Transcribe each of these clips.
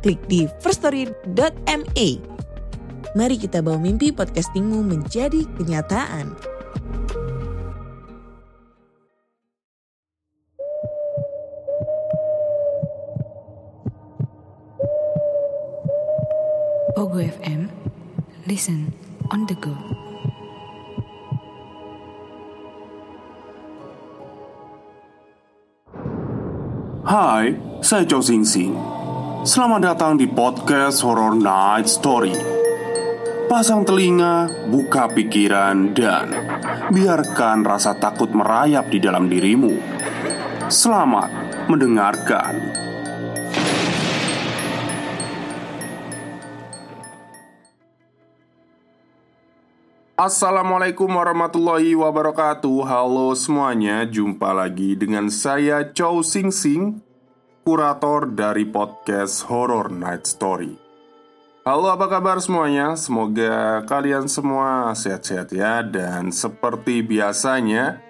klik di firststory.me. Mari kita bawa mimpi podcastingmu menjadi kenyataan. Pogo FM, listen on the go. Hai, saya Chow Sing Sing. Selamat datang di podcast Horror Night Story. Pasang telinga, buka pikiran, dan biarkan rasa takut merayap di dalam dirimu. Selamat mendengarkan. Assalamualaikum warahmatullahi wabarakatuh Halo semuanya, jumpa lagi dengan saya Chow Sing Sing Kurator dari podcast Horror Night Story. Halo apa kabar semuanya? Semoga kalian semua sehat-sehat ya Dan seperti biasanya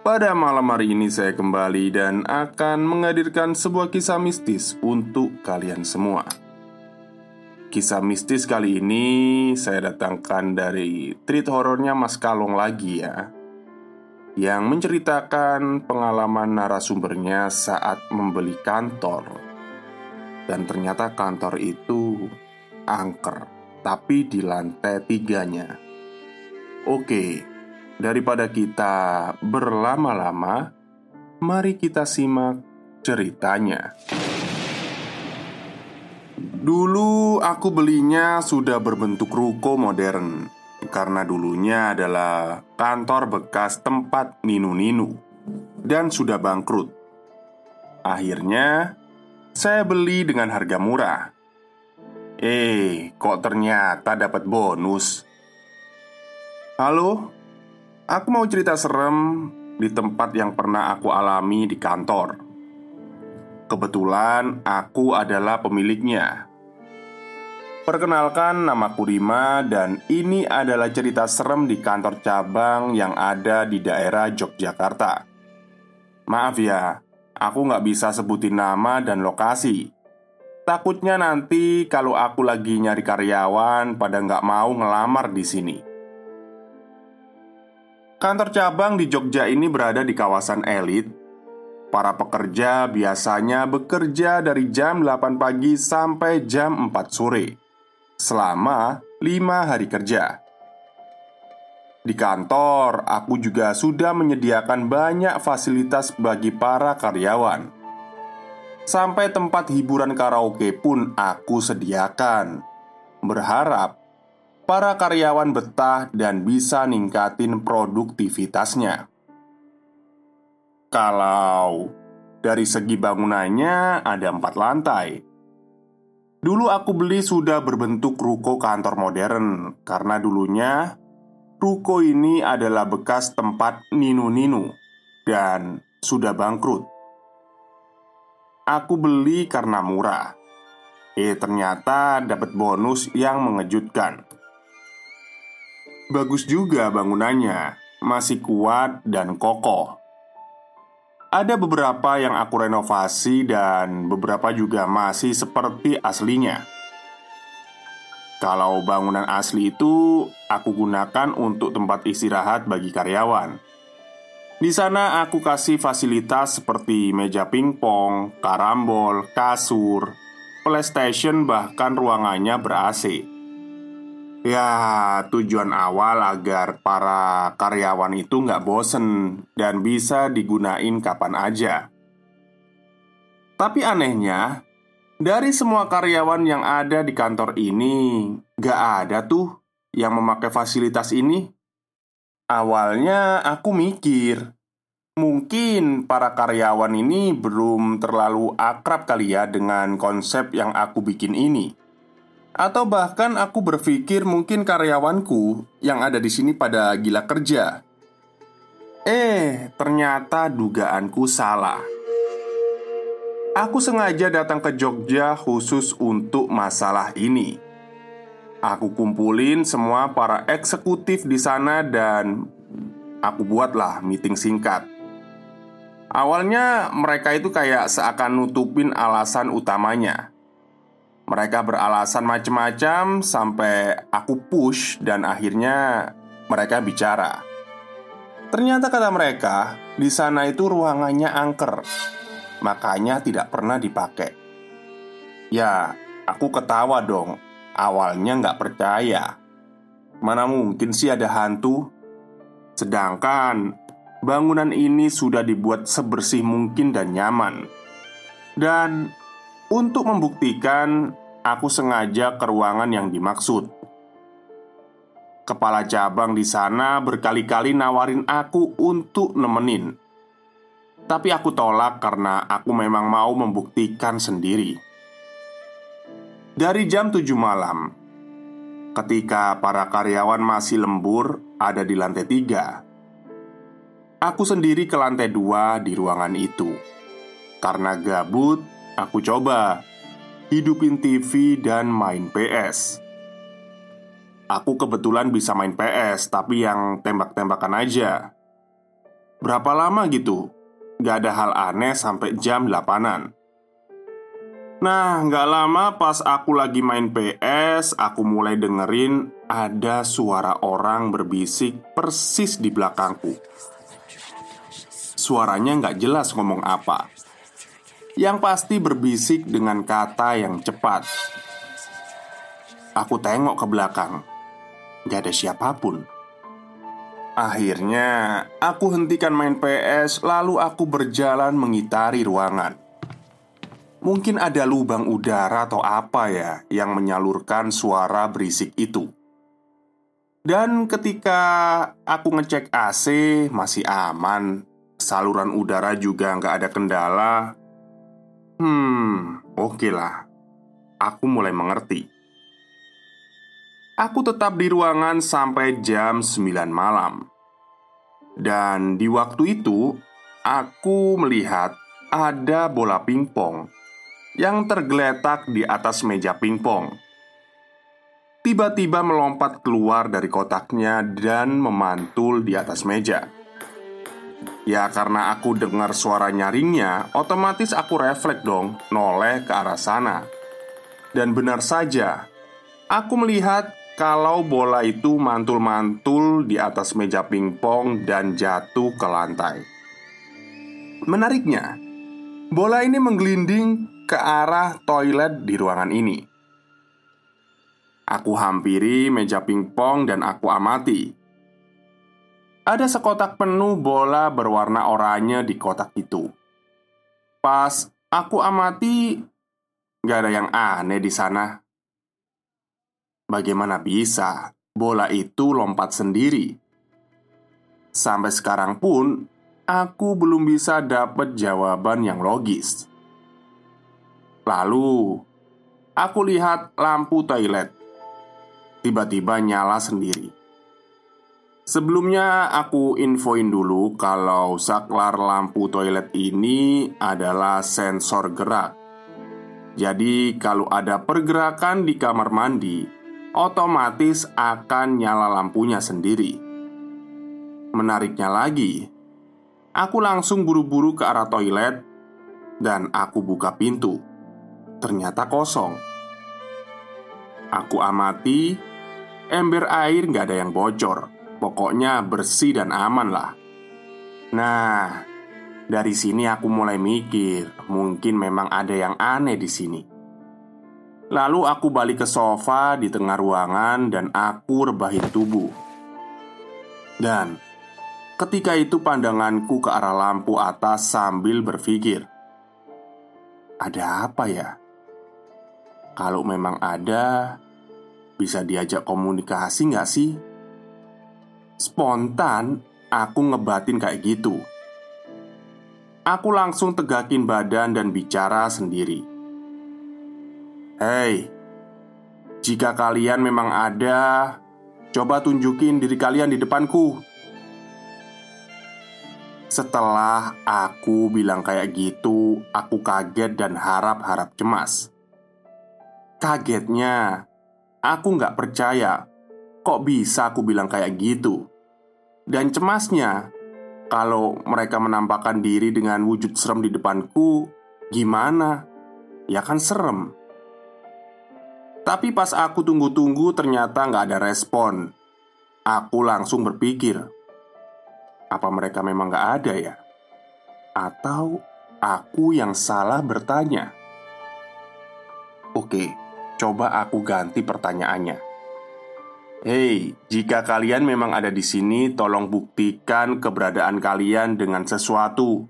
Pada malam hari ini saya kembali dan akan menghadirkan sebuah kisah mistis untuk kalian semua. Kisah mistis kali ini saya datangkan dari treat horornya Mas Kalong lagi ya Yang menceritakan pengalaman narasumbernya saat membeli kantor. Dan ternyata kantor itu angker Tapi di lantai tiganya. Oke, daripada kita berlama-lama Mari kita simak ceritanya. Dulu aku belinya sudah berbentuk ruko modern Karena dulunya adalah kantor bekas tempat ninu-ninu Dan sudah bangkrut. Akhirnya saya beli dengan harga murah. Eh, kok ternyata dapat bonus? Halo, aku mau cerita serem di tempat yang pernah aku alami di kantor. Kebetulan aku adalah pemiliknya Perkenalkan, namaku Rima dan ini adalah cerita serem di kantor cabang yang ada di daerah Yogyakarta. Maaf ya, aku nggak bisa sebutin nama dan lokasi. Takutnya nanti kalau aku lagi nyari karyawan pada nggak mau ngelamar di sini. Kantor cabang di Jogja ini berada di kawasan elit. Para pekerja biasanya bekerja dari jam 8 pagi sampai jam 4 sore selama lima hari kerja. Di kantor, aku juga sudah menyediakan banyak fasilitas bagi para karyawan. Sampai tempat hiburan karaoke pun aku sediakan. Berharap para karyawan betah dan bisa ningkatin produktivitasnya. Kalau dari segi bangunannya ada empat lantai, Dulu aku beli sudah berbentuk ruko kantor modern Karena dulunya Ruko ini adalah bekas tempat ninu-ninu Dan sudah bangkrut. Aku beli karena murah. Eh ternyata dapat bonus yang mengejutkan. Bagus juga bangunannya Masih kuat dan kokoh ada beberapa yang aku renovasi dan beberapa juga masih seperti aslinya. Kalau bangunan asli itu aku gunakan untuk tempat istirahat bagi karyawan. Di sana aku kasih fasilitas seperti meja pingpong, karambol, kasur, PlayStation bahkan ruangannya ber-AC. Ya, tujuan awal agar para karyawan itu nggak bosen dan bisa digunain kapan aja. Tapi anehnya, dari semua karyawan yang ada di kantor ini, nggak ada tuh yang memakai fasilitas ini. Awalnya aku mikir, Mungkin para karyawan ini belum terlalu akrab kali ya dengan konsep yang aku bikin ini. Atau bahkan aku berpikir mungkin karyawanku yang ada di sini pada gila kerja. Eh, ternyata dugaanku salah. Aku sengaja datang ke Jogja khusus untuk masalah ini. Aku kumpulin semua para eksekutif di sana dan aku buatlah meeting singkat. Awalnya mereka itu kayak seakan nutupin alasan utamanya Mereka beralasan macam-macam sampai aku push dan akhirnya mereka bicara. Ternyata kata mereka, di sana itu ruangannya angker Makanya tidak pernah dipakai. Ya, aku ketawa dong. Awalnya nggak percaya. Mana mungkin sih ada hantu? Sedangkan bangunan ini sudah dibuat sebersih mungkin dan nyaman. Dan untuk membuktikan, aku sengaja ke ruangan yang dimaksud. Kepala cabang di sana berkali-kali nawarin aku untuk nemenin. Tapi aku tolak karena aku memang mau membuktikan sendiri. Dari jam 7 malam, ketika para karyawan masih lembur ada di lantai tiga, Aku sendiri ke lantai dua di ruangan itu Karena gabut, aku coba. Hidupin TV dan main PS Aku kebetulan bisa main PS Tapi yang tembak-tembakan aja. Berapa lama gitu? Gak ada hal aneh sampai jam 8an Nah, gak lama pas aku lagi main PS Aku mulai dengerin ada suara orang berbisik persis di belakangku. Suaranya nggak jelas ngomong apa Yang pasti berbisik dengan kata yang cepat Aku tengok ke belakang Gak ada siapa pun Akhirnya, aku hentikan main PS, lalu aku berjalan mengitari ruangan. Mungkin ada lubang udara atau apa ya yang menyalurkan suara berisik itu. Dan ketika aku ngecek AC, masih aman saluran udara juga nggak ada kendala. Hmm, oke lah. Aku mulai mengerti. Aku tetap di ruangan sampai jam 9 malam. Dan di waktu itu, aku melihat ada bola pingpong yang tergeletak di atas meja pingpong. Tiba-tiba melompat keluar dari kotaknya dan memantul di atas meja. Ya karena aku dengar suara nyaringnya Otomatis aku refleks dong Noleh ke arah sana. Dan benar saja Aku melihat kalau bola itu mantul-mantul di atas meja pingpong dan jatuh ke lantai. Menariknya Bola ini menggelinding ke arah toilet di ruangan ini. Aku hampiri meja pingpong dan aku amati ada sekotak penuh bola berwarna oranye di kotak itu. Pas aku amati, gak ada yang aneh di sana. Bagaimana bisa bola itu lompat sendiri? Sampai sekarang pun, aku belum bisa dapat jawaban yang logis. Lalu, aku lihat lampu toilet tiba-tiba nyala sendiri. Sebelumnya aku infoin dulu kalau saklar lampu toilet ini adalah sensor gerak. Jadi kalau ada pergerakan di kamar mandi, otomatis akan nyala lampunya sendiri. Menariknya lagi, aku langsung buru-buru ke arah toilet dan aku buka pintu. Ternyata kosong. Aku amati, ember air nggak ada yang bocor Pokoknya bersih dan aman lah Nah, dari sini aku mulai mikir Mungkin memang ada yang aneh di sini Lalu aku balik ke sofa di tengah ruangan dan aku rebahin tubuh Dan ketika itu pandanganku ke arah lampu atas sambil berpikir Ada apa ya? Kalau memang ada, bisa diajak komunikasi nggak sih? Spontan, aku ngebatin kayak gitu Aku langsung tegakin badan dan bicara sendiri. Hei, jika kalian memang ada, coba tunjukin diri kalian di depanku. Setelah aku bilang kayak gitu, aku kaget dan harap-harap cemas. Kagetnya, aku nggak percaya kok bisa aku bilang kayak gitu. Dan cemasnya, kalau mereka menampakkan diri dengan wujud serem di depanku, gimana? Ya kan serem. Tapi pas aku tunggu-tunggu ternyata nggak ada respon. Aku langsung berpikir, apa mereka memang nggak ada ya? Atau aku yang salah bertanya? Oke, coba aku ganti pertanyaannya. Hei, jika kalian memang ada di sini, tolong buktikan keberadaan kalian dengan sesuatu.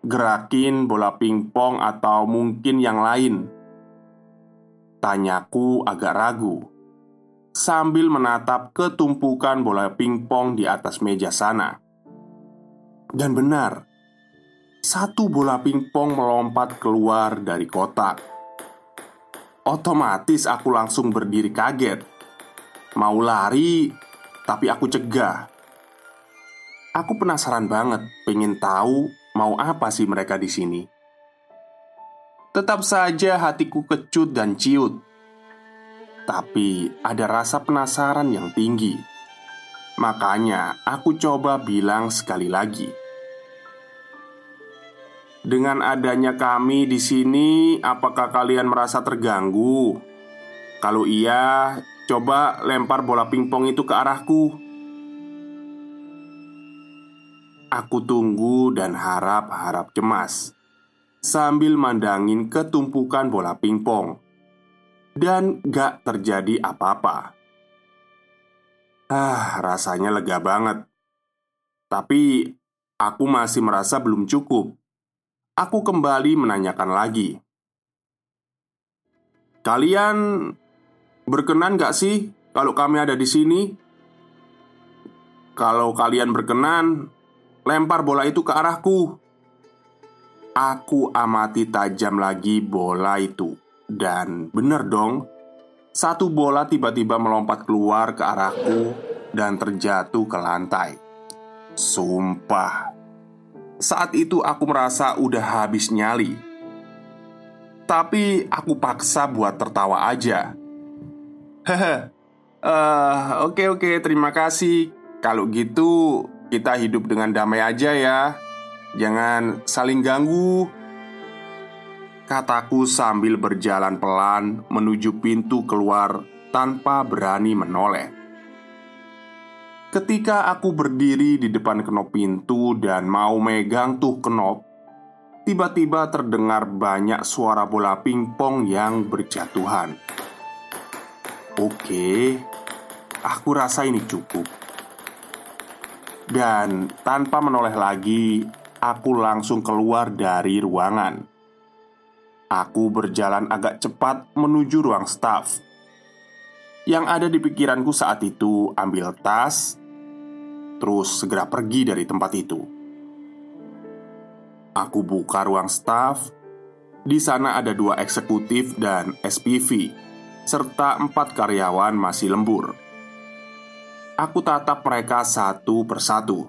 Gerakin bola pingpong atau mungkin yang lain. Tanyaku agak ragu sambil menatap ketumpukan bola pingpong di atas meja sana. Dan benar, satu bola pingpong melompat keluar dari kotak. Otomatis aku langsung berdiri kaget Mau lari, tapi aku cegah. Aku penasaran banget, pengen tahu mau apa sih mereka di sini. Tetap saja hatiku kecut dan ciut. Tapi ada rasa penasaran yang tinggi. Makanya aku coba bilang sekali lagi. Dengan adanya kami di sini, apakah kalian merasa terganggu? Kalau iya, Coba lempar bola pingpong itu ke arahku. Aku tunggu dan harap-harap cemas sambil mandangin ketumpukan bola pingpong, dan gak terjadi apa-apa. Ah, rasanya lega banget, tapi aku masih merasa belum cukup. Aku kembali menanyakan lagi, "Kalian Berkenan gak sih kalau kami ada di sini? Kalau kalian berkenan, lempar bola itu ke arahku. Aku amati tajam lagi bola itu, dan bener dong, satu bola tiba-tiba melompat keluar ke arahku dan terjatuh ke lantai. Sumpah, saat itu aku merasa udah habis nyali, tapi aku paksa buat tertawa aja uh, oke oke terima kasih. Kalau gitu kita hidup dengan damai aja ya. Jangan saling ganggu. Kataku sambil berjalan pelan menuju pintu keluar tanpa berani menoleh. Ketika aku berdiri di depan kenop pintu dan mau megang tuh kenop, tiba-tiba terdengar banyak suara bola pingpong yang berjatuhan. Oke, aku rasa ini cukup. Dan tanpa menoleh lagi, aku langsung keluar dari ruangan. Aku berjalan agak cepat menuju ruang staf. Yang ada di pikiranku saat itu, ambil tas, terus segera pergi dari tempat itu. Aku buka ruang staf. Di sana ada dua eksekutif dan SPV serta empat karyawan masih lembur. Aku tatap mereka satu persatu.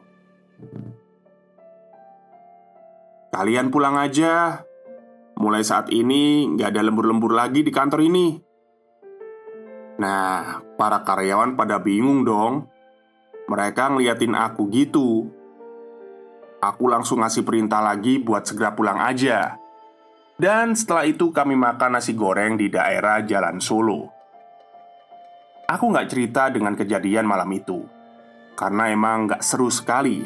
Kalian pulang aja. Mulai saat ini nggak ada lembur-lembur lagi di kantor ini. Nah, para karyawan pada bingung dong. Mereka ngeliatin aku gitu. Aku langsung ngasih perintah lagi buat segera pulang aja. Dan setelah itu kami makan nasi goreng di daerah Jalan Solo. Aku nggak cerita dengan kejadian malam itu Karena emang nggak seru sekali.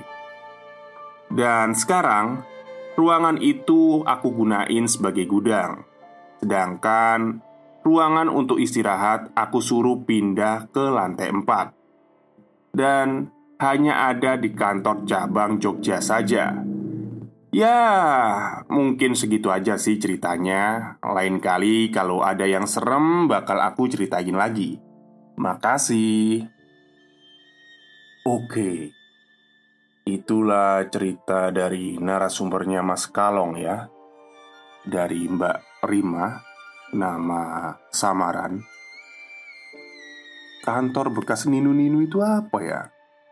Dan sekarang Ruangan itu aku gunain sebagai gudang. Sedangkan Ruangan untuk istirahat aku suruh pindah ke lantai 4 Dan hanya ada di kantor cabang Jogja saja Ya, mungkin segitu aja sih ceritanya. Lain kali kalau ada yang serem bakal aku ceritain lagi. Makasih. Oke. Itulah cerita dari narasumbernya Mas Kalong ya Dari Mbak Rima Nama samaran Kantor bekas Ninu-Ninu itu apa ya?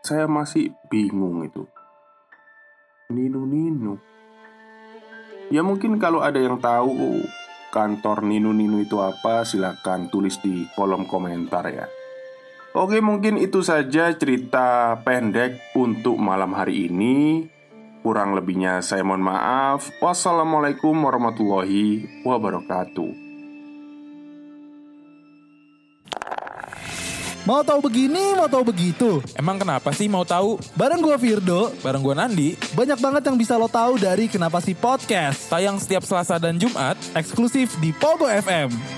Saya masih bingung itu Ninu-Ninu Ya mungkin kalau ada yang tahu kantor Ninu-Ninu itu apa Silahkan tulis di kolom komentar ya. Oke mungkin itu saja cerita pendek untuk malam hari ini. Kurang lebihnya saya mohon maaf. Wassalamualaikum warahmatullahi wabarakatuh Mau tahu begini, mau tahu begitu. Emang kenapa sih mau tahu? Bareng gue Firdo, Bareng gua Nandi, banyak banget yang bisa lo tahu dari Kenapa sih Podcast. tayang setiap Selasa dan Jumat Eksklusif di Pogo FM.